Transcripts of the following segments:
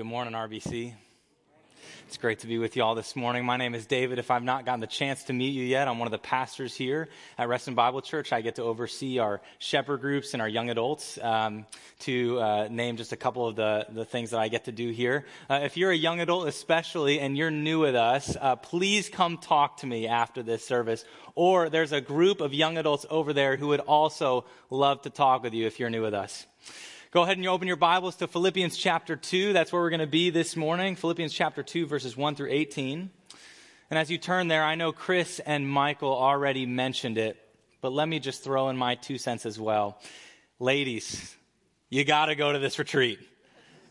Good morning, RBC. It's great to be with you all this morning. My name is David. If I've not gotten the chance to meet you yet, I'm one of the pastors here at Reston Bible Church. I get to oversee our shepherd groups and our young adults um, to uh, name just a couple of the, the things that I get to do here. Uh, if you're a young adult, especially, and you're new with us, uh, please come talk to me after this service. Or there's a group of young adults over there who would also love to talk with you if you're new with us. Go ahead and open your Bibles to Philippians chapter 2. That's where we're going to be this morning. Philippians chapter 2, verses 1 through 18. And as you turn there, I know Chris and Michael already mentioned it, but let me just throw in my two cents as well. Ladies, you got to go to this retreat.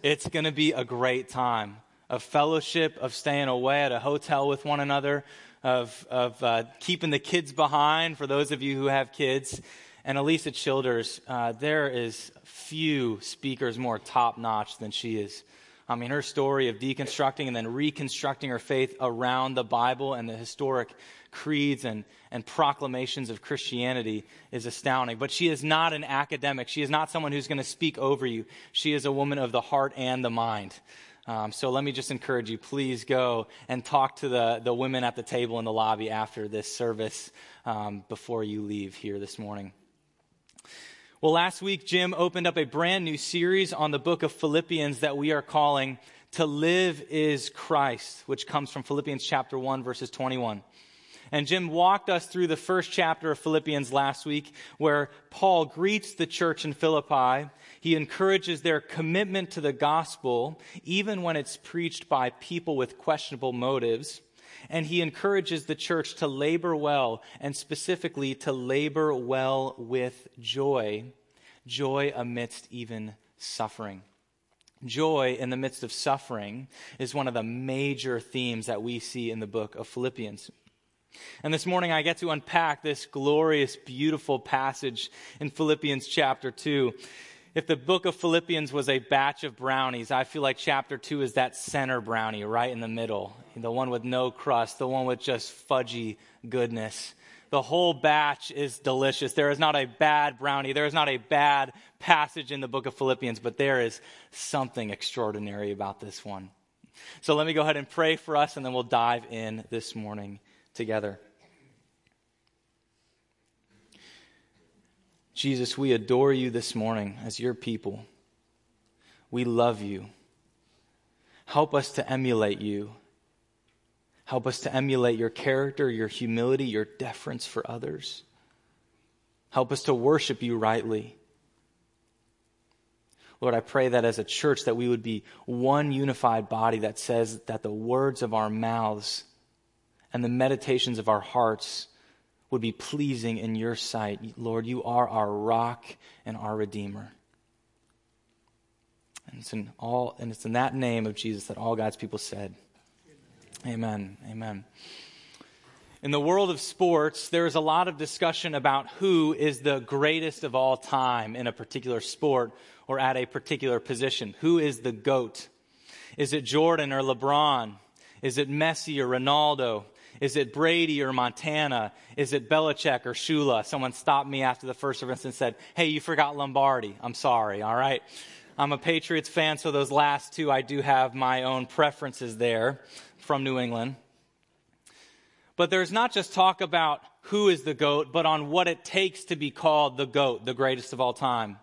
It's going to be a great time of fellowship, of staying away at a hotel with one another, of, of uh, keeping the kids behind for those of you who have kids. And Alisa Childers, uh, there is few speakers more top notch than she is. I mean, her story of deconstructing and then reconstructing her faith around the Bible and the historic creeds and, and proclamations of Christianity is astounding. But she is not an academic. She is not someone who's going to speak over you. She is a woman of the heart and the mind. Um, so let me just encourage you, please go and talk to the, the women at the table in the lobby after this service um, before you leave here this morning. Well, last week, Jim opened up a brand new series on the book of Philippians that we are calling To Live is Christ, which comes from Philippians chapter 1, verses 21. And Jim walked us through the first chapter of Philippians last week, where Paul greets the church in Philippi. He encourages their commitment to the gospel, even when it's preached by people with questionable motives and he encourages the church to labor well, and specifically to labor well with joy, joy amidst even suffering. Joy in the midst of suffering is one of the major themes that we see in the book of Philippians. And this morning I get to unpack this glorious, beautiful passage in Philippians chapter 2 if the book of Philippians was a batch of brownies, I feel like chapter two is that center brownie right in the middle. The one with no crust, the one with just fudgy goodness. The whole batch is delicious. There is not a bad brownie. There is not a bad passage in the book of Philippians, but there is something extraordinary about this one. So let me go ahead and pray for us, and then we'll dive in this morning together. Jesus, we adore you this morning as your people. We love you. Help us to emulate you. Help us to emulate your character, your humility, your deference for others. Help us to worship you rightly. Lord, I pray that as a church that we would be one unified body that says that the words of our mouths and the meditations of our hearts would be pleasing in your sight. Lord, you are our rock and our redeemer. And it's in all and it's in that name of Jesus that all God's people said. Amen. Amen. In the world of sports, there is a lot of discussion about who is the greatest of all time in a particular sport or at a particular position. Who is the GOAT? Is it Jordan or LeBron? Is it Messi or Ronaldo? Is it Brady or Montana? Is it Belichick or Shula? Someone stopped me after the first service and said, Hey, you forgot Lombardi. I'm sorry, all right? I'm a Patriots fan, so those last two, I do have my own preferences there from New England. But there's not just talk about who is the GOAT, but on what it takes to be called the GOAT, the greatest of all time.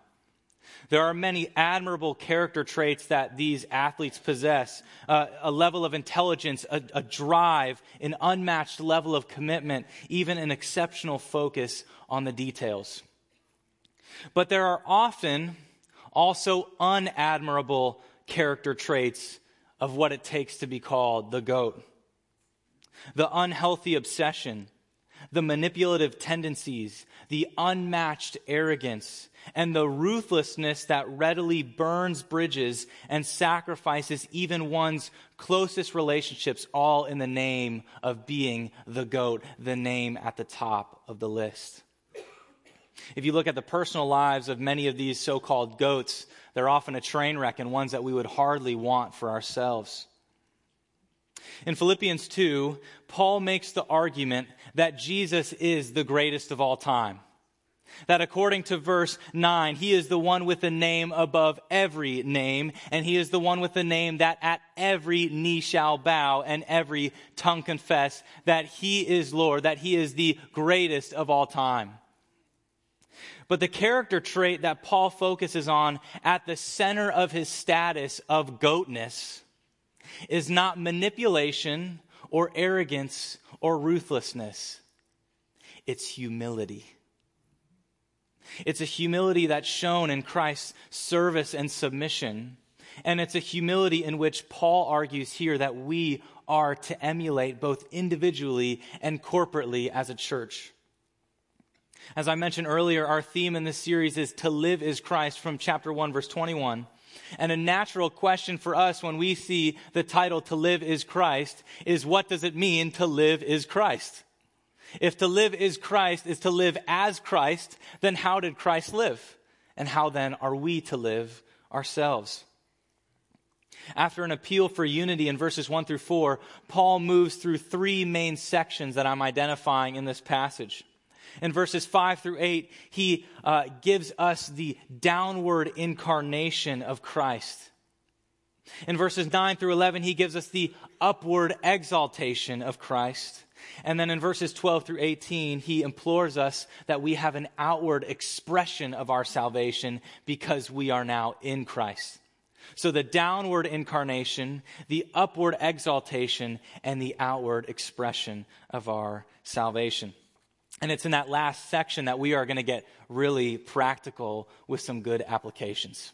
There are many admirable character traits that these athletes possess uh, a level of intelligence, a, a drive, an unmatched level of commitment, even an exceptional focus on the details. But there are often also unadmirable character traits of what it takes to be called the GOAT. The unhealthy obsession, the manipulative tendencies, the unmatched arrogance, and the ruthlessness that readily burns bridges and sacrifices even one's closest relationships, all in the name of being the goat, the name at the top of the list. If you look at the personal lives of many of these so called goats, they're often a train wreck and ones that we would hardly want for ourselves. In Philippians 2, Paul makes the argument that Jesus is the greatest of all time. That according to verse 9, he is the one with the name above every name, and he is the one with the name that at every knee shall bow and every tongue confess that he is Lord, that he is the greatest of all time. But the character trait that Paul focuses on at the center of his status of goatness is not manipulation or arrogance or ruthlessness. It's humility. It's a humility that's shown in Christ's service and submission. And it's a humility in which Paul argues here that we are to emulate both individually and corporately as a church. As I mentioned earlier, our theme in this series is to live is Christ from chapter 1, verse 21. And a natural question for us when we see the title to live is Christ is what does it mean to live is Christ? If to live is Christ is to live as Christ, then how did Christ live? And how then are we to live ourselves? After an appeal for unity in verses 1 through 4, Paul moves through three main sections that I'm identifying in this passage. In verses 5 through 8, he uh, gives us the downward incarnation of Christ. In verses 9 through 11, he gives us the upward exaltation of Christ. And then in verses 12 through 18, he implores us that we have an outward expression of our salvation because we are now in Christ. So the downward incarnation, the upward exaltation, and the outward expression of our salvation. And it's in that last section that we are going to get really practical with some good applications.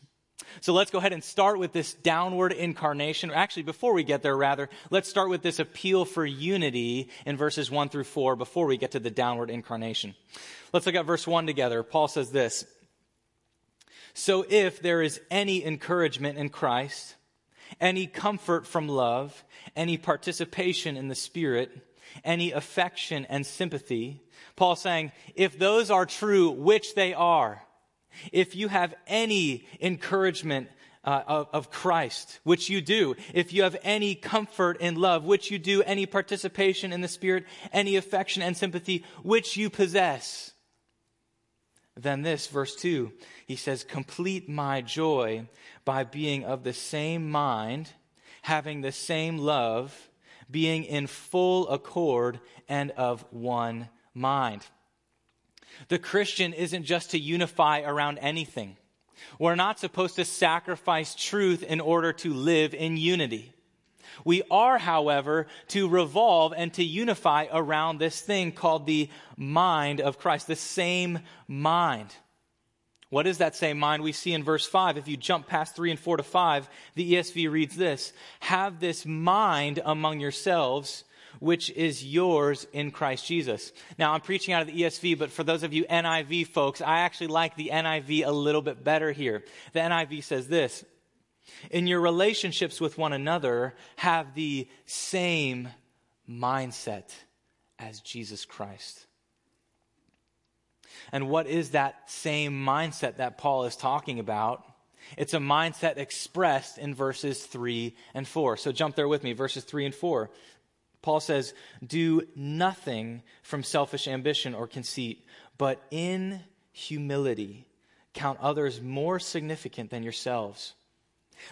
So let's go ahead and start with this downward incarnation. Or actually, before we get there, rather, let's start with this appeal for unity in verses 1 through 4 before we get to the downward incarnation. Let's look at verse 1 together. Paul says this So if there is any encouragement in Christ, any comfort from love, any participation in the Spirit, any affection and sympathy, Paul saying, if those are true, which they are, if you have any encouragement uh, of, of Christ, which you do, if you have any comfort in love, which you do, any participation in the Spirit, any affection and sympathy, which you possess, then this, verse 2, he says, complete my joy by being of the same mind, having the same love, being in full accord and of one mind. The Christian isn't just to unify around anything. We're not supposed to sacrifice truth in order to live in unity. We are, however, to revolve and to unify around this thing called the mind of Christ, the same mind. What is that same mind? We see in verse 5. If you jump past 3 and 4 to 5, the ESV reads this Have this mind among yourselves which is yours in Christ Jesus. Now, I'm preaching out of the ESV, but for those of you NIV folks, I actually like the NIV a little bit better here. The NIV says this In your relationships with one another, have the same mindset as Jesus Christ. And what is that same mindset that Paul is talking about? It's a mindset expressed in verses 3 and 4. So jump there with me, verses 3 and 4. Paul says, Do nothing from selfish ambition or conceit, but in humility count others more significant than yourselves.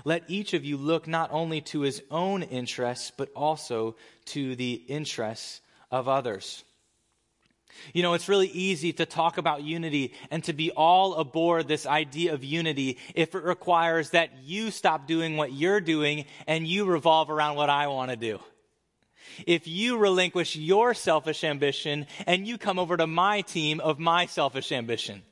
Let each of you look not only to his own interests, but also to the interests of others. You know, it's really easy to talk about unity and to be all aboard this idea of unity if it requires that you stop doing what you're doing and you revolve around what I want to do if you relinquish your selfish ambition and you come over to my team of my selfish ambition.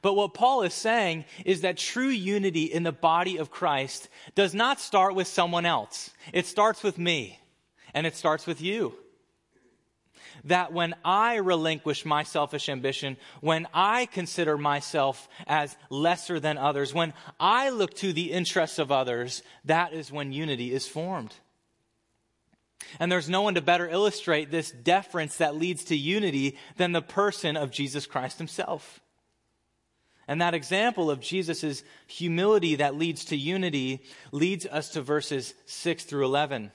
But what Paul is saying is that true unity in the body of Christ does not start with someone else. It starts with me and it starts with you. That when I relinquish my selfish ambition, when I consider myself as lesser than others, when I look to the interests of others, that is when unity is formed. And there's no one to better illustrate this deference that leads to unity than the person of Jesus Christ himself. And that example of Jesus' humility that leads to unity leads us to verses 6 through 11.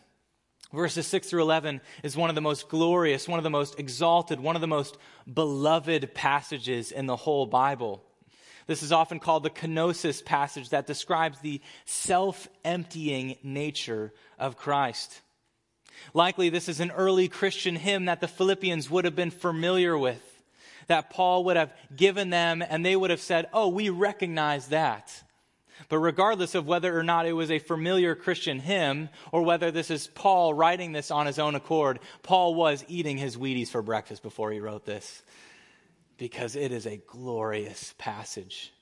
Verses 6 through 11 is one of the most glorious, one of the most exalted, one of the most beloved passages in the whole Bible. This is often called the kenosis passage that describes the self emptying nature of Christ. Likely, this is an early Christian hymn that the Philippians would have been familiar with, that Paul would have given them, and they would have said, Oh, we recognize that. But regardless of whether or not it was a familiar Christian hymn or whether this is Paul writing this on his own accord, Paul was eating his Wheaties for breakfast before he wrote this because it is a glorious passage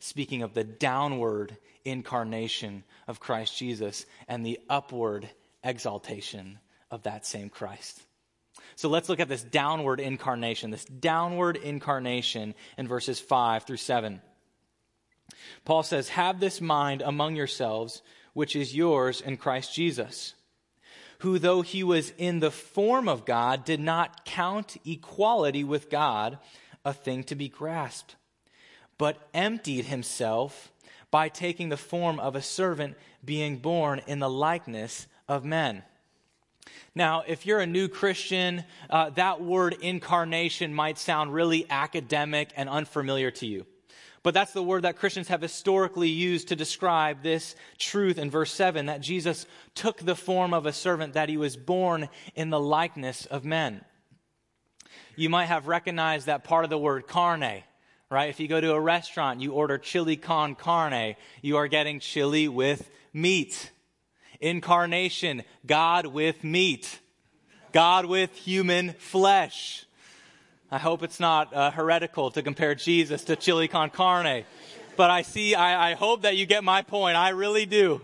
speaking of the downward incarnation of Christ Jesus and the upward exaltation of that same Christ. So let's look at this downward incarnation, this downward incarnation in verses 5 through 7. Paul says, Have this mind among yourselves, which is yours in Christ Jesus, who, though he was in the form of God, did not count equality with God a thing to be grasped, but emptied himself by taking the form of a servant, being born in the likeness of men. Now, if you're a new Christian, uh, that word incarnation might sound really academic and unfamiliar to you. But that's the word that Christians have historically used to describe this truth in verse 7 that Jesus took the form of a servant, that he was born in the likeness of men. You might have recognized that part of the word carne, right? If you go to a restaurant, you order chili con carne, you are getting chili with meat. Incarnation, God with meat, God with human flesh. I hope it's not uh, heretical to compare Jesus to chili con carne. But I see, I, I hope that you get my point. I really do.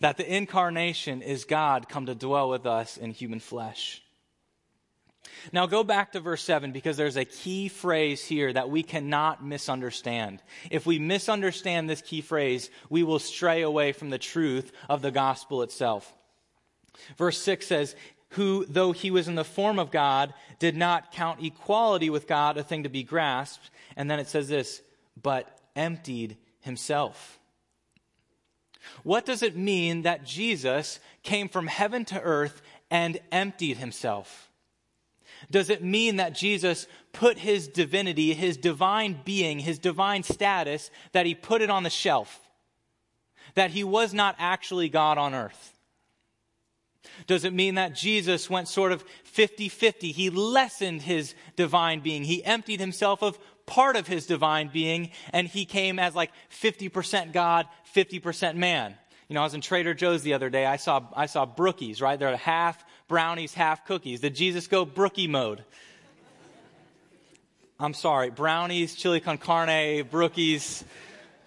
That the incarnation is God come to dwell with us in human flesh. Now go back to verse 7 because there's a key phrase here that we cannot misunderstand. If we misunderstand this key phrase, we will stray away from the truth of the gospel itself. Verse 6 says, who, though he was in the form of God, did not count equality with God a thing to be grasped. And then it says this, but emptied himself. What does it mean that Jesus came from heaven to earth and emptied himself? Does it mean that Jesus put his divinity, his divine being, his divine status, that he put it on the shelf? That he was not actually God on earth? Does it mean that Jesus went sort of 50 50? He lessened his divine being. He emptied himself of part of his divine being, and he came as like 50% God, 50% man. You know, I was in Trader Joe's the other day. I saw, I saw brookies, right? They're half brownies, half cookies. Did Jesus go brookie mode? I'm sorry, brownies, chili con carne, brookies.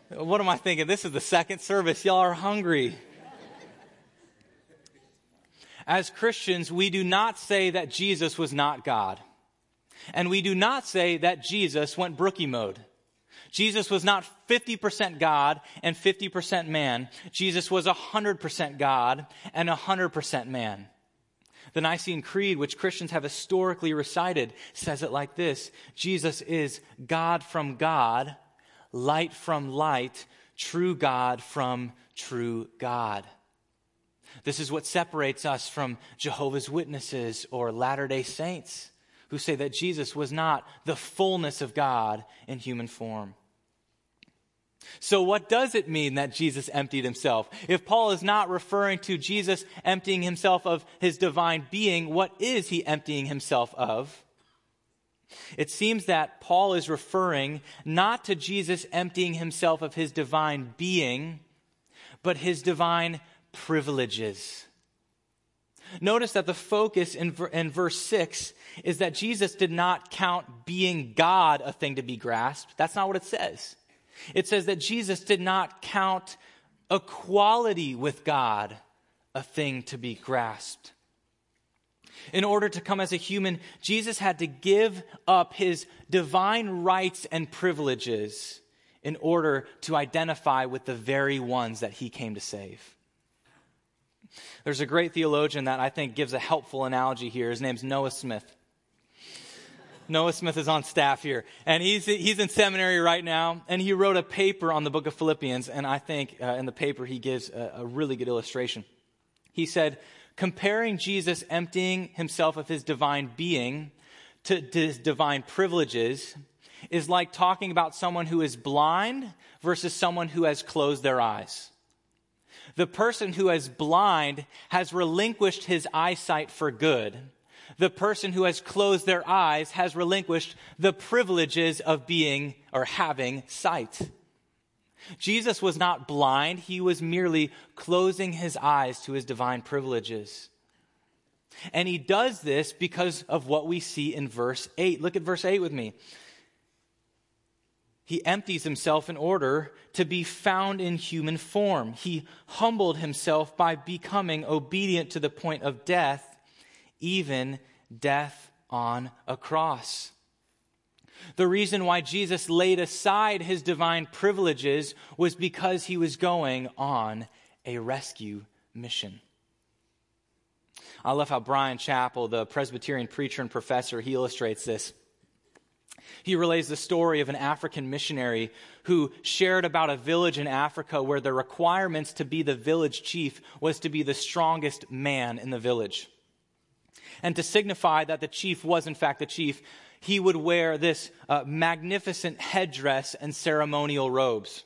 What am I thinking? This is the second service. Y'all are hungry as Christians, we do not say that Jesus was not God. And we do not say that Jesus went brookie mode. Jesus was not 50% God and 50% man. Jesus was 100% God and 100% man. The Nicene Creed, which Christians have historically recited, says it like this Jesus is God from God, light from light, true God from true God. This is what separates us from Jehovah's Witnesses or Latter day Saints who say that Jesus was not the fullness of God in human form. So, what does it mean that Jesus emptied himself? If Paul is not referring to Jesus emptying himself of his divine being, what is he emptying himself of? It seems that Paul is referring not to Jesus emptying himself of his divine being, but his divine privileges. Notice that the focus in, in verse 6 is that Jesus did not count being God a thing to be grasped. That's not what it says. It says that Jesus did not count equality with God a thing to be grasped. In order to come as a human, Jesus had to give up his divine rights and privileges in order to identify with the very ones that he came to save. There's a great theologian that I think gives a helpful analogy here. His name's Noah Smith. Noah Smith is on staff here, and he's, he's in seminary right now, and he wrote a paper on the book of Philippians, and I think uh, in the paper he gives a, a really good illustration. He said, comparing Jesus emptying himself of his divine being to, to his divine privileges is like talking about someone who is blind versus someone who has closed their eyes. The person who is blind has relinquished his eyesight for good. The person who has closed their eyes has relinquished the privileges of being or having sight. Jesus was not blind, he was merely closing his eyes to his divine privileges. And he does this because of what we see in verse 8. Look at verse 8 with me. He empties himself in order to be found in human form. He humbled himself by becoming obedient to the point of death, even death on a cross. The reason why Jesus laid aside his divine privileges was because he was going on a rescue mission. I love how Bryan Chapell, the Presbyterian preacher and professor, he illustrates this. He relays the story of an African missionary who shared about a village in Africa where the requirements to be the village chief was to be the strongest man in the village. And to signify that the chief was in fact the chief, he would wear this uh, magnificent headdress and ceremonial robes.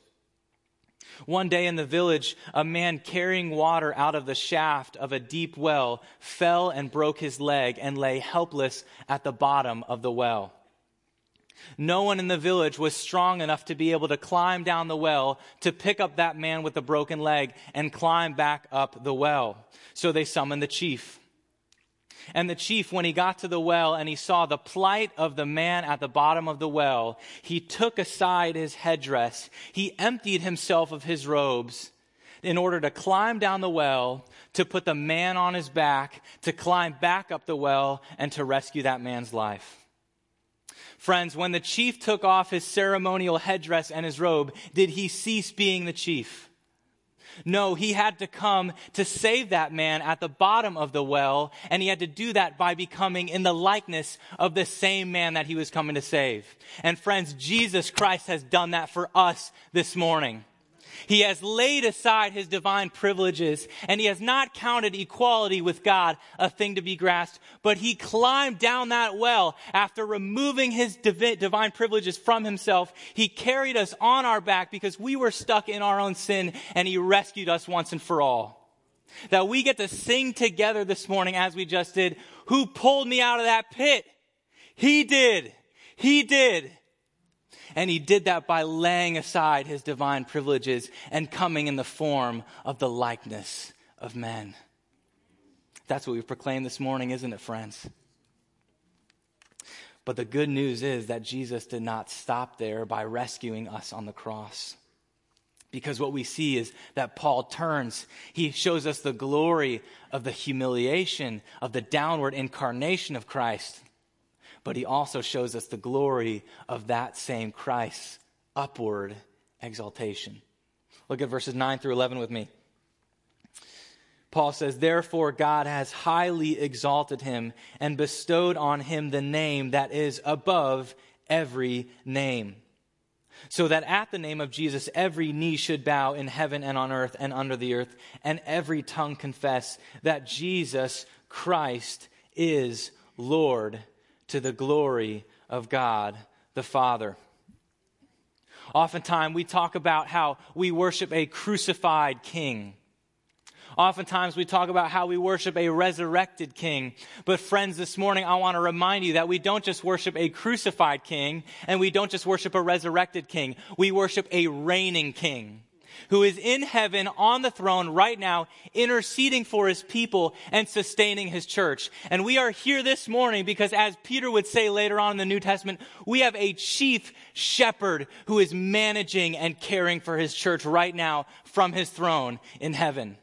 One day in the village, a man carrying water out of the shaft of a deep well fell and broke his leg and lay helpless at the bottom of the well. No one in the village was strong enough to be able to climb down the well to pick up that man with a broken leg and climb back up the well. So they summoned the chief. And the chief, when he got to the well and he saw the plight of the man at the bottom of the well, he took aside his headdress. He emptied himself of his robes in order to climb down the well, to put the man on his back, to climb back up the well, and to rescue that man's life. Friends, when the chief took off his ceremonial headdress and his robe, did he cease being the chief? No, he had to come to save that man at the bottom of the well, and he had to do that by becoming in the likeness of the same man that he was coming to save. And friends, Jesus Christ has done that for us this morning. He has laid aside his divine privileges and he has not counted equality with God a thing to be grasped, but he climbed down that well after removing his divine privileges from himself. He carried us on our back because we were stuck in our own sin and he rescued us once and for all. That we get to sing together this morning as we just did. Who pulled me out of that pit? He did. He did. And he did that by laying aside his divine privileges and coming in the form of the likeness of men. That's what we've proclaimed this morning, isn't it, friends? But the good news is that Jesus did not stop there by rescuing us on the cross. Because what we see is that Paul turns. He shows us the glory of the humiliation, of the downward incarnation of Christ but he also shows us the glory of that same Christ's upward exaltation. Look at verses 9 through 11 with me. Paul says, Therefore, God has highly exalted him and bestowed on him the name that is above every name. So that at the name of Jesus, every knee should bow in heaven and on earth and under the earth, and every tongue confess that Jesus Christ is Lord to the glory of God the Father. Oftentimes, we talk about how we worship a crucified king. Oftentimes, we talk about how we worship a resurrected king. But, friends, this morning, I want to remind you that we don't just worship a crucified king and we don't just worship a resurrected king. We worship a reigning king who is in heaven on the throne right now, interceding for his people and sustaining his church. And we are here this morning because as Peter would say later on in the New Testament, we have a chief shepherd who is managing and caring for his church right now from his throne in heaven.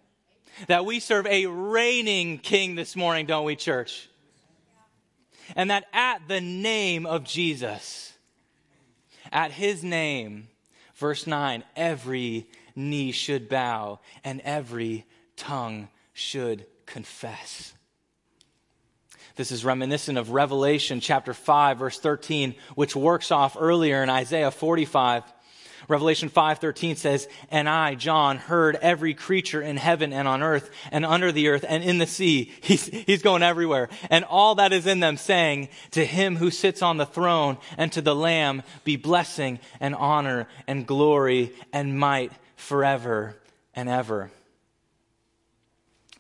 That we serve a reigning king this morning, don't we, church? And that at the name of Jesus, at his name, verse 9, every knee should bow and every tongue should confess. This is reminiscent of Revelation chapter 5, verse 13, which works off earlier in Isaiah 45. Revelation 5:13 says, "And I, John, heard every creature in heaven and on earth and under the earth and in the sea." He's, he's going everywhere. And all that is in them saying, "To him who sits on the throne and to the Lamb be blessing and honor and glory and might forever and ever."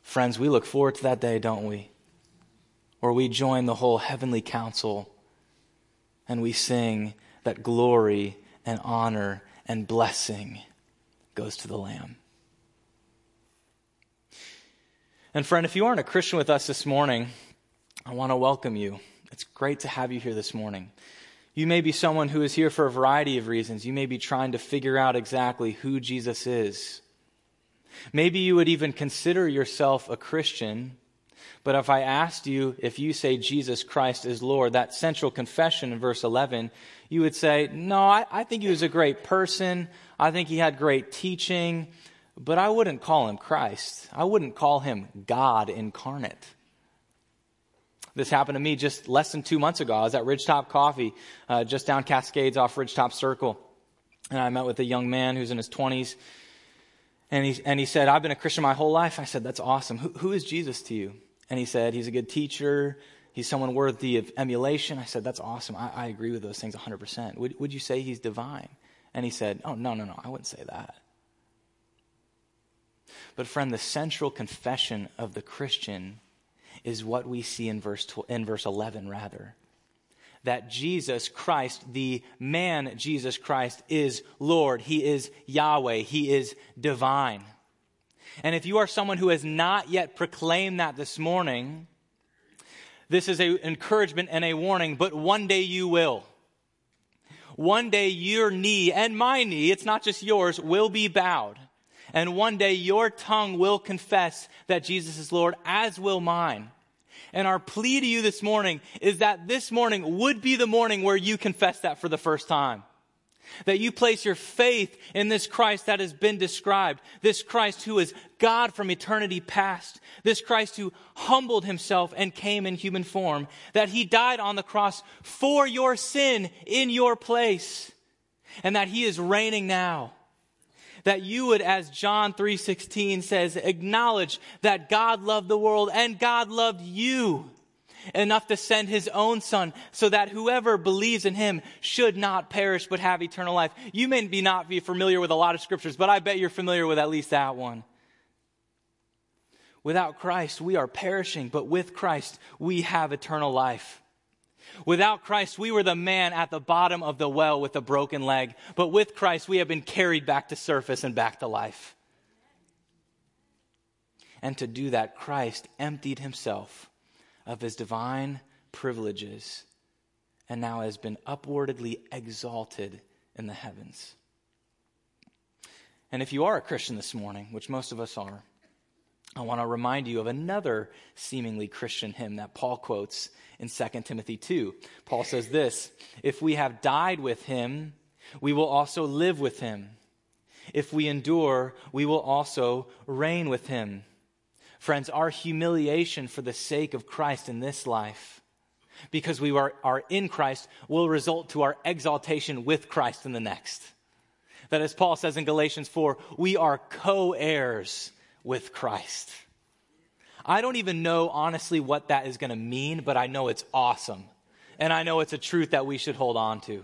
Friends, we look forward to that day, don't we? Where we join the whole heavenly council and we sing that glory and honor and blessing goes to the Lamb. And friend, if you aren't a Christian with us this morning, I want to welcome you. It's great to have you here this morning. You may be someone who is here for a variety of reasons. You may be trying to figure out exactly who Jesus is. Maybe you would even consider yourself a Christian, but if I asked you if you say Jesus Christ is Lord, that central confession in verse 11, you would say, No, I, I think he was a great person. I think he had great teaching, but I wouldn't call him Christ. I wouldn't call him God incarnate. This happened to me just less than two months ago. I was at Ridgetop Coffee, uh, just down Cascades off Ridgetop Circle. And I met with a young man who's in his 20s. And he, and he said, I've been a Christian my whole life. I said, That's awesome. Who, who is Jesus to you? And he said, He's a good teacher. He's someone worthy of emulation. I said, That's awesome. I, I agree with those things 100%. Would, would you say he's divine? And he said, Oh, no, no, no. I wouldn't say that. But, friend, the central confession of the Christian is what we see in verse, in verse 11, rather. That Jesus Christ, the man Jesus Christ, is Lord. He is Yahweh. He is divine. And if you are someone who has not yet proclaimed that this morning, this is an encouragement and a warning, but one day you will. One day your knee and my knee, it's not just yours, will be bowed. And one day your tongue will confess that Jesus is Lord, as will mine. And our plea to you this morning is that this morning would be the morning where you confess that for the first time. That you place your faith in this Christ that has been described. This Christ who is God from eternity past. This Christ who humbled himself and came in human form. That he died on the cross for your sin in your place. And that he is reigning now. That you would, as John 3.16 says, acknowledge that God loved the world and God loved you enough to send his own son so that whoever believes in him should not perish but have eternal life. You may be not be familiar with a lot of scriptures, but I bet you're familiar with at least that one. Without Christ, we are perishing, but with Christ, we have eternal life. Without Christ, we were the man at the bottom of the well with a broken leg, but with Christ, we have been carried back to surface and back to life. And to do that, Christ emptied himself of his divine privileges and now has been upwardly exalted in the heavens. And if you are a Christian this morning, which most of us are, I want to remind you of another seemingly Christian hymn that Paul quotes in 2 Timothy 2. Paul says this If we have died with him, we will also live with him. If we endure, we will also reign with him. Friends, our humiliation for the sake of Christ in this life, because we are, are in Christ, will result to our exaltation with Christ in the next. That, as Paul says in Galatians 4, we are co heirs with Christ. I don't even know honestly what that is going to mean, but I know it's awesome. And I know it's a truth that we should hold on to.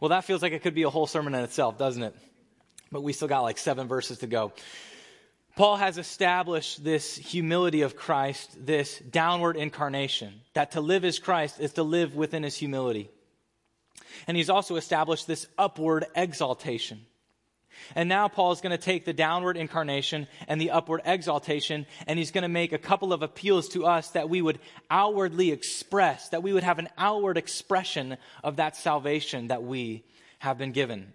Well, that feels like it could be a whole sermon in itself, doesn't it? But we still got like seven verses to go. Paul has established this humility of Christ, this downward incarnation, that to live as Christ is to live within his humility. And he's also established this upward exaltation. And now Paul is going to take the downward incarnation and the upward exaltation, and he's going to make a couple of appeals to us that we would outwardly express, that we would have an outward expression of that salvation that we have been given.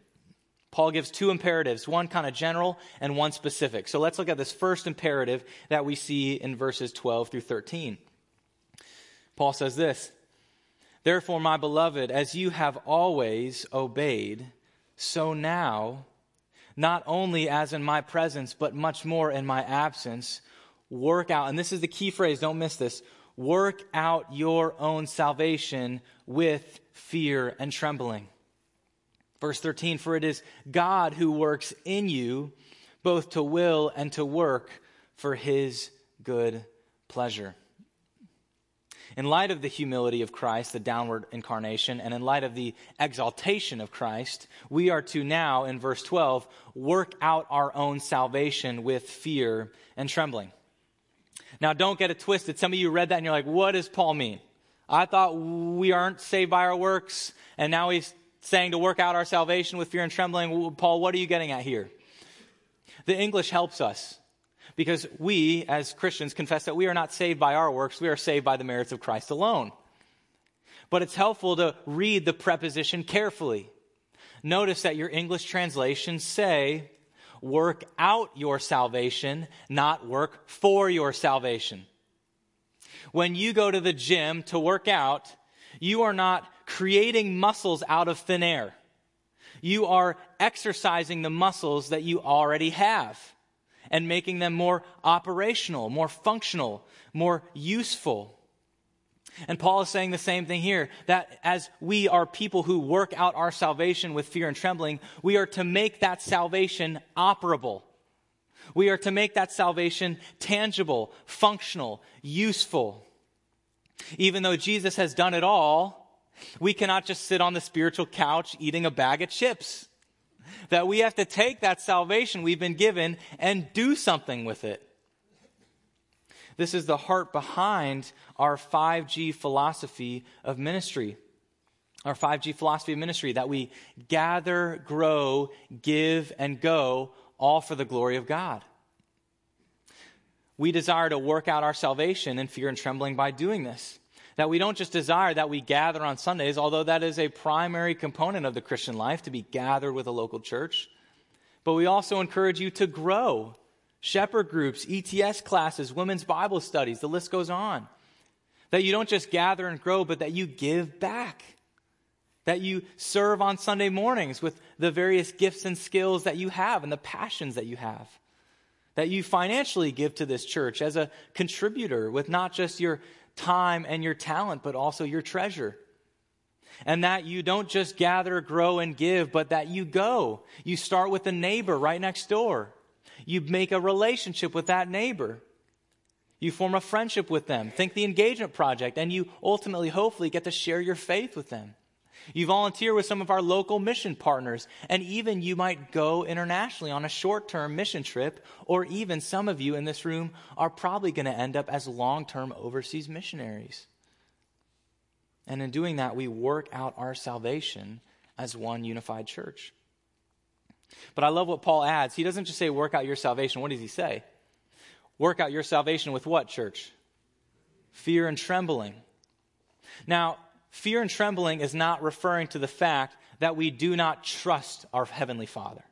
Paul gives two imperatives, one kind of general and one specific. So let's look at this first imperative that we see in verses 12 through 13. Paul says this Therefore, my beloved, as you have always obeyed, so now, not only as in my presence, but much more in my absence, work out, and this is the key phrase, don't miss this work out your own salvation with fear and trembling. Verse 13, for it is God who works in you both to will and to work for his good pleasure. In light of the humility of Christ, the downward incarnation, and in light of the exaltation of Christ, we are to now, in verse 12, work out our own salvation with fear and trembling. Now, don't get it twisted. Some of you read that and you're like, what does Paul mean? I thought we aren't saved by our works, and now he's saying to work out our salvation with fear and trembling. Paul, what are you getting at here? The English helps us because we, as Christians, confess that we are not saved by our works, we are saved by the merits of Christ alone. But it's helpful to read the preposition carefully. Notice that your English translations say, work out your salvation, not work for your salvation. When you go to the gym to work out, you are not creating muscles out of thin air. You are exercising the muscles that you already have and making them more operational, more functional, more useful. And Paul is saying the same thing here that as we are people who work out our salvation with fear and trembling, we are to make that salvation operable. We are to make that salvation tangible, functional, useful. Even though Jesus has done it all, we cannot just sit on the spiritual couch eating a bag of chips that we have to take that salvation we've been given and do something with it. This is the heart behind our 5G philosophy of ministry. Our 5G philosophy of ministry that we gather, grow, give, and go, all for the glory of God. We desire to work out our salvation in fear and trembling by doing this. That we don't just desire that we gather on Sundays, although that is a primary component of the Christian life, to be gathered with a local church. But we also encourage you to grow. Shepherd groups, ETS classes, women's Bible studies, the list goes on. That you don't just gather and grow, but that you give back. That you serve on Sunday mornings with the various gifts and skills that you have and the passions that you have. That you financially give to this church as a contributor with not just your time and your talent, but also your treasure. And that you don't just gather, grow, and give, but that you go. You start with a neighbor right next door. You make a relationship with that neighbor. You form a friendship with them. Think the engagement project, and you ultimately, hopefully, get to share your faith with them. You volunteer with some of our local mission partners, and even you might go internationally on a short term mission trip, or even some of you in this room are probably going to end up as long term overseas missionaries. And in doing that, we work out our salvation as one unified church. But I love what Paul adds. He doesn't just say, work out your salvation. What does he say? Work out your salvation with what, church? Fear and trembling. Now, fear and trembling is not referring to the fact that we do not trust our Heavenly Father.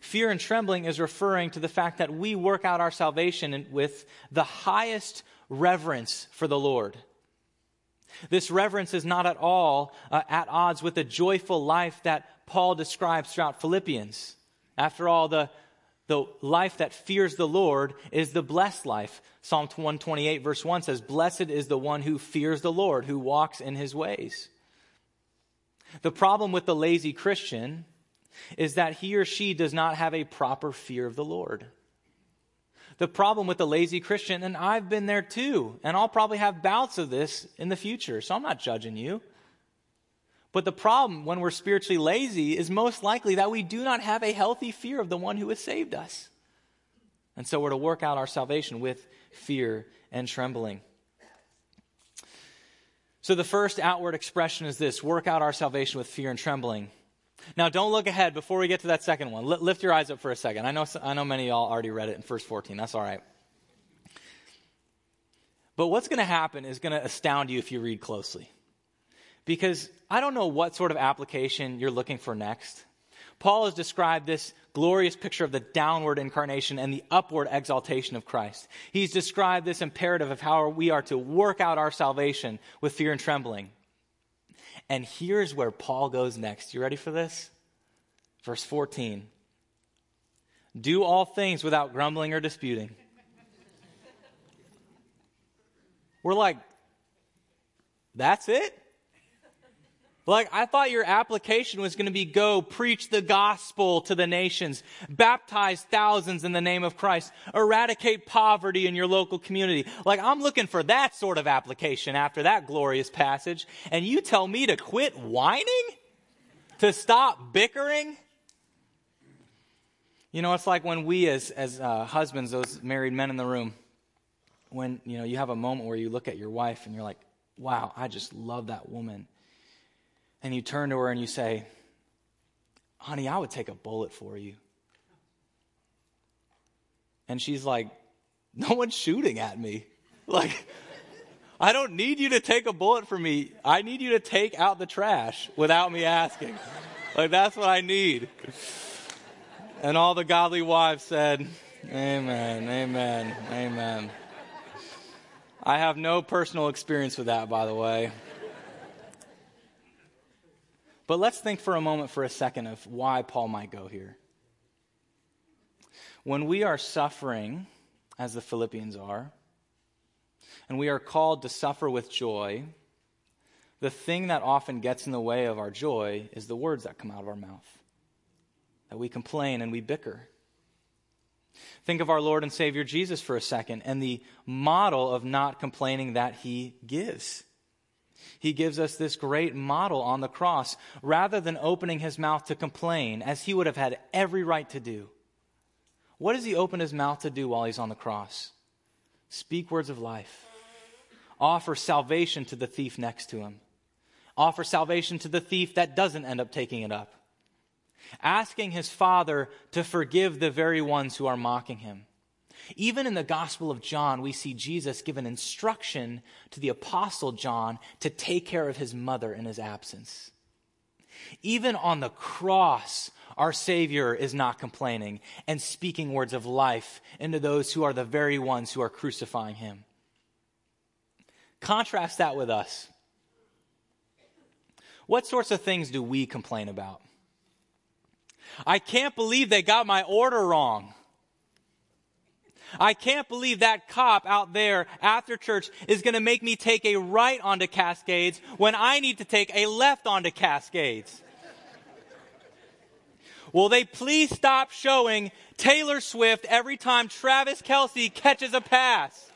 Fear and trembling is referring to the fact that we work out our salvation with the highest reverence for the Lord. This reverence is not at all uh, at odds with the joyful life that Paul describes throughout Philippians. After all, the, the life that fears the Lord is the blessed life. Psalm 128, verse 1 says, Blessed is the one who fears the Lord, who walks in his ways. The problem with the lazy Christian is that he or she does not have a proper fear of the Lord. The problem with the lazy Christian, and I've been there too, and I'll probably have bouts of this in the future, so I'm not judging you. But the problem when we're spiritually lazy is most likely that we do not have a healthy fear of the one who has saved us. And so we're to work out our salvation with fear and trembling. So the first outward expression is this work out our salvation with fear and trembling. Now, don't look ahead before we get to that second one. L- lift your eyes up for a second. I know, I know many of y'all already read it in verse 14. That's all right. But what's going to happen is going to astound you if you read closely because I don't know what sort of application you're looking for next. Paul has described this glorious picture of the downward incarnation and the upward exaltation of Christ. He's described this imperative of how we are to work out our salvation with fear and trembling. And here's where Paul goes next. You ready for this? Verse 14 Do all things without grumbling or disputing. We're like, that's it? Like, I thought your application was going to be go preach the gospel to the nations, baptize thousands in the name of Christ, eradicate poverty in your local community. Like, I'm looking for that sort of application after that glorious passage. And you tell me to quit whining? To stop bickering? You know, it's like when we as, as uh, husbands, those married men in the room, when, you know, you have a moment where you look at your wife and you're like, wow, I just love that woman and you turn to her and you say, Honey, I would take a bullet for you. And she's like, No one's shooting at me. Like, I don't need you to take a bullet for me. I need you to take out the trash without me asking. Like, that's what I need. And all the godly wives said, Amen, amen, amen. I have no personal experience with that, by the way. But let's think for a moment, for a second, of why Paul might go here. When we are suffering, as the Philippians are, and we are called to suffer with joy, the thing that often gets in the way of our joy is the words that come out of our mouth. That we complain and we bicker. Think of our Lord and Savior Jesus for a second and the model of not complaining that he gives. He gives us this great model on the cross. Rather than opening his mouth to complain, as he would have had every right to do, what does he open his mouth to do while he's on the cross? Speak words of life. Offer salvation to the thief next to him. Offer salvation to the thief that doesn't end up taking it up. Asking his father to forgive the very ones who are mocking him even in the Gospel of John, we see Jesus give an instruction to the Apostle John to take care of his mother in his absence. Even on the cross, our Savior is not complaining and speaking words of life into those who are the very ones who are crucifying him. Contrast that with us. What sorts of things do we complain about? I can't believe they got my order wrong. I can't believe that cop out there after church is going to make me take a right onto Cascades when I need to take a left onto Cascades. Will they please stop showing Taylor Swift every time Travis Kelce catches a pass?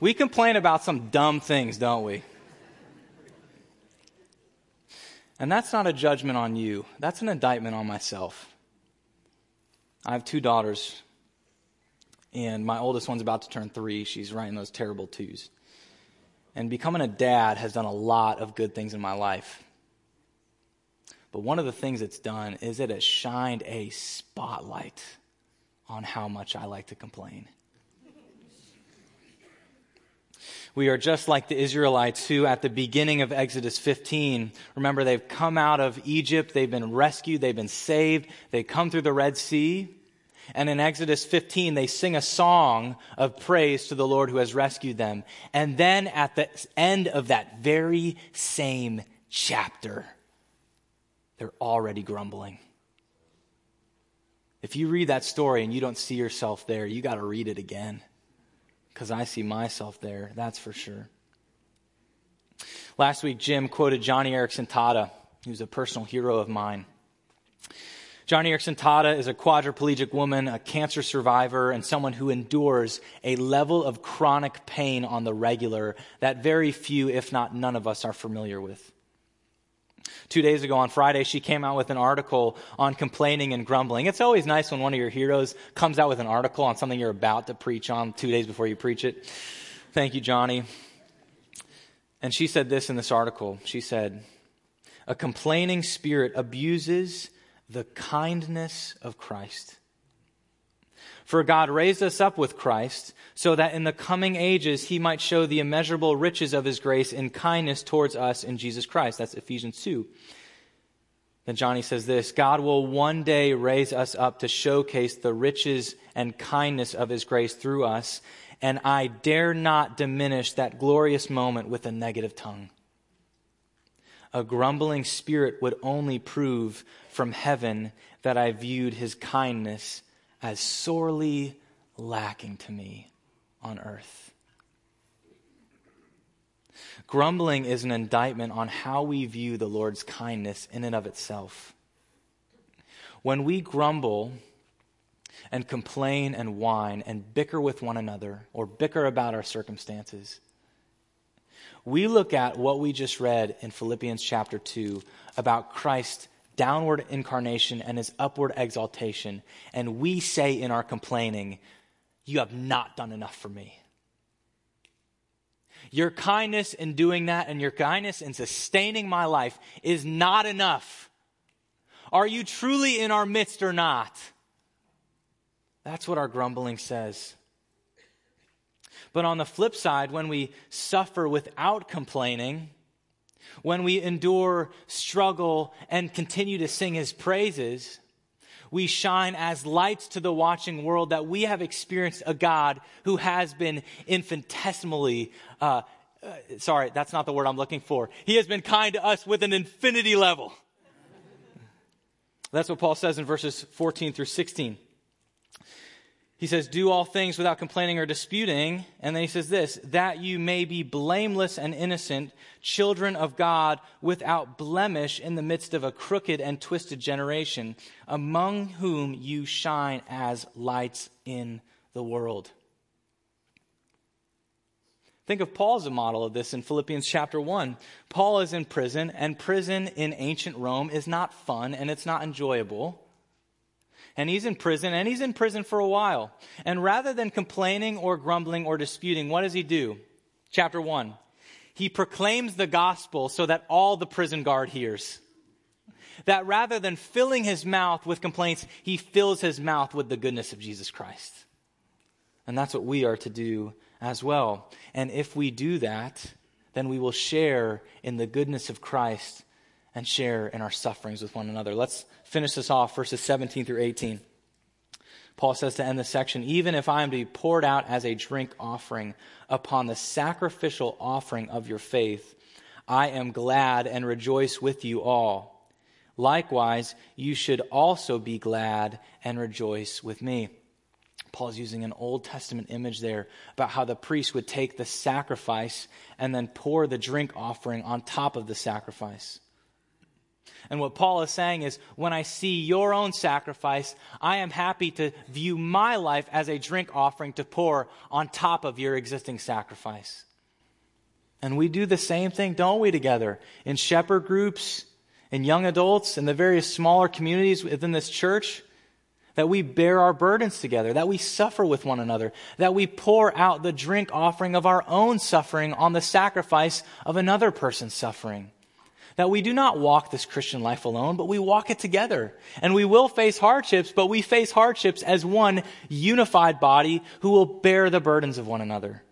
We complain about some dumb things, don't we? And that's not a judgment on you, that's an indictment on myself. I have two daughters, and my oldest one's about to turn three. She's writing those terrible twos. And becoming a dad has done a lot of good things in my life. But one of the things it's done is it has shined a spotlight on how much I like to complain. We are just like the Israelites who, at the beginning of Exodus 15, remember they've come out of Egypt, they've been rescued, they've been saved, they come through the Red Sea. And in Exodus 15, they sing a song of praise to the Lord who has rescued them. And then at the end of that very same chapter, they're already grumbling. If you read that story and you don't see yourself there, you got to read it again because I see myself there, that's for sure. Last week, Jim quoted Joni Eareckson Tada, who's a personal hero of mine. Joni Eareckson Tada is a quadriplegic woman, a cancer survivor, and someone who endures a level of chronic pain on the regular that very few, if not none of us, are familiar with. Two days ago on Friday, she came out with an article on complaining and grumbling. It's always nice when one of your heroes comes out with an article on something you're about to preach on two days before you preach it. Thank you, Joni. And she said this in this article. She said, A complaining spirit abuses the kindness of Christ. For God raised us up with Christ so that in the coming ages he might show the immeasurable riches of his grace in kindness towards us in Jesus Christ. That's Ephesians 2. Then Joni says this God will one day raise us up to showcase the riches and kindness of his grace through us, and I dare not diminish that glorious moment with a negative tongue. A grumbling spirit would only prove from heaven that I viewed his kindness as sorely lacking to me. On earth. Grumbling is an indictment on how we view the Lord's kindness in and of itself. When we grumble and complain and whine and bicker with one another or bicker about our circumstances, we look at what we just read in Philippians chapter 2 about Christ's downward incarnation and his upward exaltation, and we say in our complaining, You have not done enough for me. Your kindness in doing that and your kindness in sustaining my life is not enough. Are you truly in our midst or not? That's what our grumbling says. But on the flip side, when we suffer without complaining, when we endure struggle and continue to sing his praises, we shine as lights to the watching world that we have experienced a God who has been infinitesimally, uh, uh, sorry, that's not the word I'm looking for. He has been kind to us with an infinity level. That's what Paul says in verses 14 through 16. He says, Do all things without complaining or disputing. And then he says this, that you may be blameless and innocent, children of God, without blemish in the midst of a crooked and twisted generation, among whom you shine as lights in the world. Think of Paul as a model of this in Philippians chapter 1. Paul is in prison, and prison in ancient Rome is not fun and it's not enjoyable and he's in prison, and he's in prison for a while. And rather than complaining or grumbling or disputing, what does he do? Chapter 1. He proclaims the gospel so that all the prison guard hears. That rather than filling his mouth with complaints, he fills his mouth with the goodness of Jesus Christ. And that's what we are to do as well. And if we do that, then we will share in the goodness of Christ and share in our sufferings with one another. Let's finish this off, verses 17 through 18. Paul says to end this section, even if I am to be poured out as a drink offering upon the sacrificial offering of your faith, I am glad and rejoice with you all. Likewise, you should also be glad and rejoice with me. Paul's using an Old Testament image there about how the priest would take the sacrifice and then pour the drink offering on top of the sacrifice. And what Paul is saying is, when I see your own sacrifice, I am happy to view my life as a drink offering to pour on top of your existing sacrifice. And we do the same thing, don't we, together? In shepherd groups, in young adults, in the various smaller communities within this church, that we bear our burdens together, that we suffer with one another, that we pour out the drink offering of our own suffering on the sacrifice of another person's suffering that we do not walk this Christian life alone, but we walk it together. And we will face hardships, but we face hardships as one unified body who will bear the burdens of one another.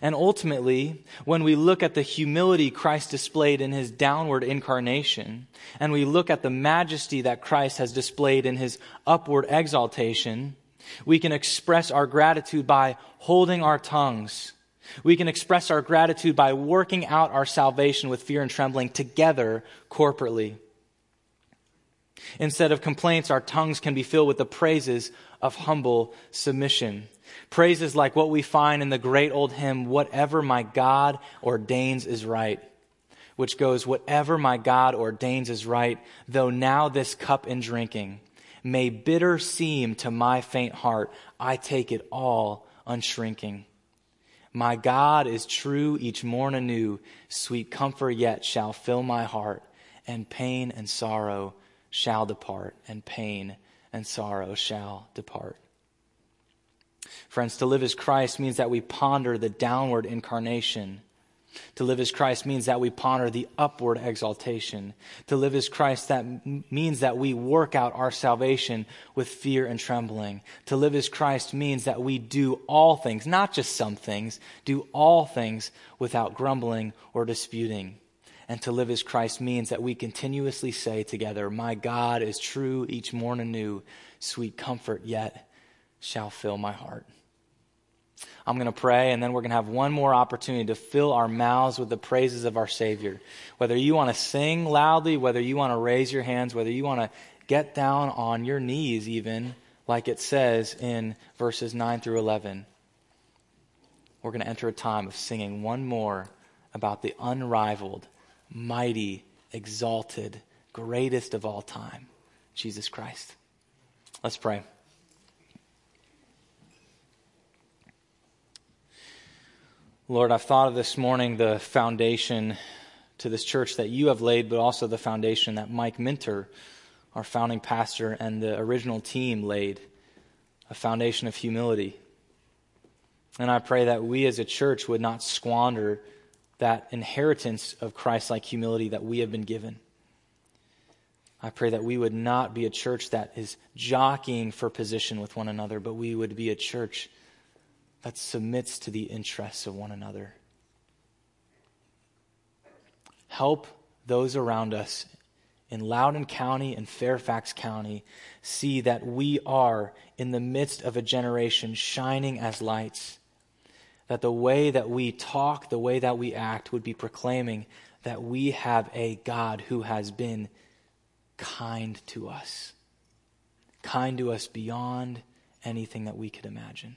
And ultimately, when we look at the humility Christ displayed in his downward incarnation, and we look at the majesty that Christ has displayed in his upward exaltation, we can express our gratitude by holding our tongues we can express our gratitude by working out our salvation with fear and trembling together corporately. Instead of complaints, our tongues can be filled with the praises of humble submission. Praises like what we find in the great old hymn, Whatever My God Ordains is Right, which goes, Whatever my God ordains is right, though now this cup in drinking may bitter seem to my faint heart, I take it all unshrinking. My God is true each morn anew. Sweet comfort yet shall fill my heart, and pain and sorrow shall depart, and pain and sorrow shall depart. Friends, to live as Christ means that we ponder the downward incarnation to live as Christ means that we ponder the upward exaltation. To live as Christ, that means that we work out our salvation with fear and trembling. To live as Christ means that we do all things, not just some things, do all things without grumbling or disputing. And to live as Christ means that we continuously say together, My God is true each morning new, sweet comfort yet shall fill my heart. I'm going to pray, and then we're going to have one more opportunity to fill our mouths with the praises of our Savior. Whether you want to sing loudly, whether you want to raise your hands, whether you want to get down on your knees, even like it says in verses 9 through 11. We're going to enter a time of singing one more about the unrivaled, mighty, exalted, greatest of all time, Jesus Christ. Let's pray. Lord, I've thought of this morning the foundation to this church that you have laid, but also the foundation that Mike Minter, our founding pastor, and the original team laid a foundation of humility. And I pray that we as a church would not squander that inheritance of Christ like humility that we have been given. I pray that we would not be a church that is jockeying for position with one another, but we would be a church that submits to the interests of one another. Help those around us in Loudoun County and Fairfax County see that we are in the midst of a generation shining as lights. That the way that we talk, the way that we act would be proclaiming that we have a God who has been kind to us, kind to us beyond anything that we could imagine.